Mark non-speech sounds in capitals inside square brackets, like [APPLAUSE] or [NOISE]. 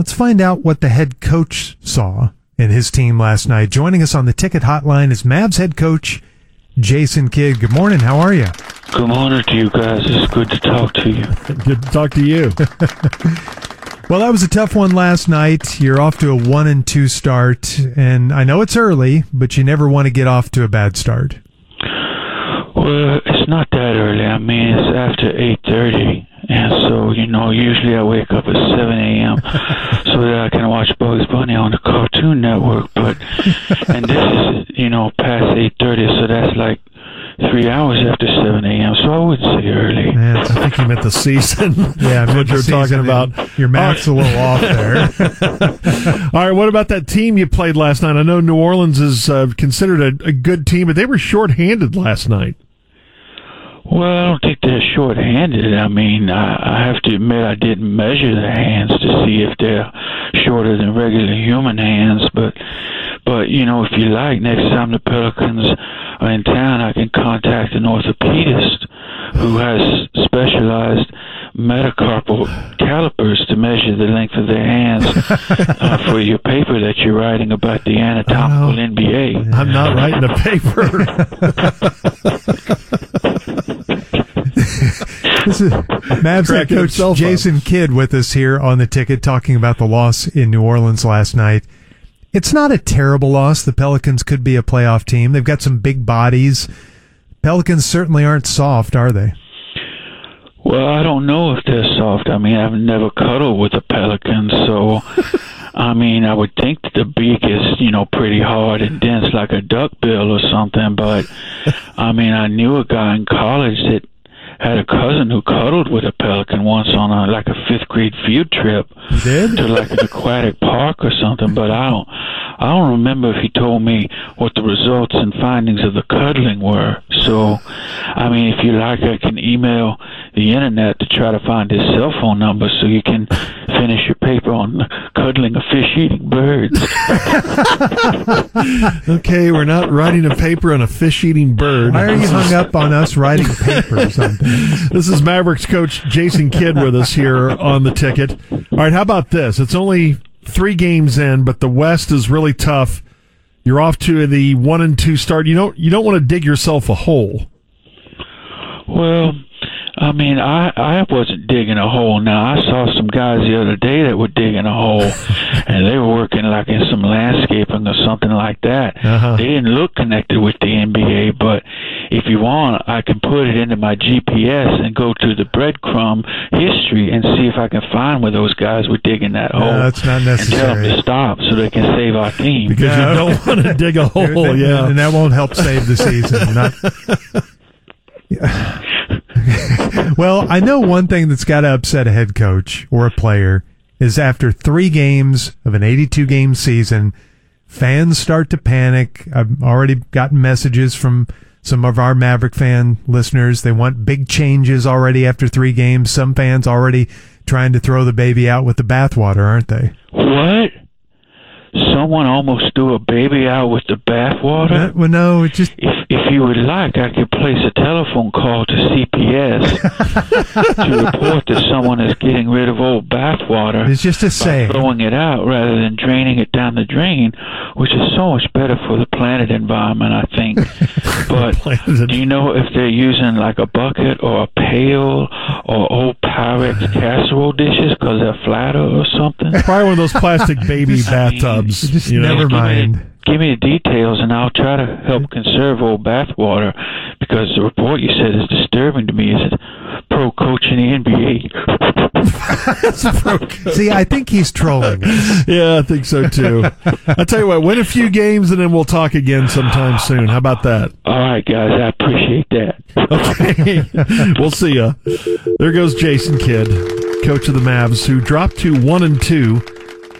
Let's find out what the head coach saw in his team last night. Joining us on the ticket hotline is Mavs head coach Jason Kidd. Good morning. How are you? Good morning to you guys. It's good to talk to you. [LAUGHS] Good to talk to you. [LAUGHS] [LAUGHS] well, that was a tough one last night. You're off to a one and two start, and I know it's early, but you never want to get off to a bad start. Well, it's not that early. I mean, it's after eight thirty, and so you know, usually I wake up at seven a.m. so that I can watch Bugs Bunny on the Cartoon Network. But [LAUGHS] and this is you know past eight thirty, so that's like three hours after 7 a.m. So I would say early. Man, I [LAUGHS] think you meant the season. [LAUGHS] yeah, what you're talking about. Your math's a little off there. All right, what about that team you played last night? I know New Orleans is uh, considered a, a good team, but they were shorthanded last night. Well, I don't think they're short-handed. I mean, I, I have to admit I didn't measure their hands to see if they're shorter than regular human hands. But, but you know, if you like, next time the Pelicans are in town, I can contact an orthopedist who has specialized metacarpal calipers to measure the length of their hands [LAUGHS] uh, for your paper that you're writing about the anatomical oh, NBA. I'm not writing a paper. [LAUGHS] this is Mavs head coach Jason up. Kidd with us here on the ticket talking about the loss in New Orleans last night. It's not a terrible loss. The Pelicans could be a playoff team. They've got some big bodies. Pelicans certainly aren't soft, are they? Well, I don't know if they're soft. I mean, I've never cuddled with a pelican, so [LAUGHS] I mean, I would think that the beak is, you know, pretty hard and dense like a duck bill or something. But I mean, I knew a guy in college that had a cousin who cuddled with a pelican once on a like a fifth grade field trip to like an aquatic park or something. But I don't, I don't remember if he told me what the results and findings of the cuddling were. So, I mean, if you like, I can email the internet to try to find his cell phone number so you can finish your paper on cuddling a fish eating birds. [LAUGHS] okay, we're not writing a paper on a fish eating bird. Why are you hung up on us writing papers on things? This is Mavericks coach Jason Kidd with us here on the ticket. All right, how about this? It's only three games in, but the West is really tough. You're off to the one and two start. You don't you don't want to dig yourself a hole. Well, I mean, I I wasn't digging a hole. Now I saw some guys the other day that were digging a hole, [LAUGHS] and they were working like in some landscaping or something like that. Uh-huh. They didn't look connected with the NBA, but if you want, I can put it into my GPS and go to the breadcrumb history and see if I can find where those guys were digging that hole. No, that's not necessary. And tell them to stop so they can save our team. Because no. you don't want to dig a [LAUGHS] hole, yeah, and that won't help save the season. Not. [LAUGHS] Well, I know one thing that's got to upset a head coach or a player is after three games of an 82 game season, fans start to panic. I've already gotten messages from some of our Maverick fan listeners. They want big changes already after three games. Some fans already trying to throw the baby out with the bathwater, aren't they? What? someone almost threw a baby out with the bathwater. well, no, it just if if you would like, I could place a telephone call to CPS [LAUGHS] to report that someone is getting rid of old bathwater. It's just a saying, throwing it out rather than draining it down the drain, which is so much better for the planet environment, I think. [LAUGHS] but do you know if they're using like a bucket or a pail or old Pyrex [LAUGHS] casserole dishes because they're flatter or something? Probably one of those plastic baby bathtubs tubs. Just you know? never mind. Give me, the details, and I'll try to help mm-hmm. conserve old bathwater because the report you said is disturbing to me. Is it pro coach in the NBA? See, I think he's trolling. Yeah, I think so too. I'll tell you what, win a few games and then we'll talk again sometime soon. How about that? All right, guys, I appreciate that. Okay, [LAUGHS] we'll see ya. There goes Jason Kidd, coach of the Mavs, who dropped to one and two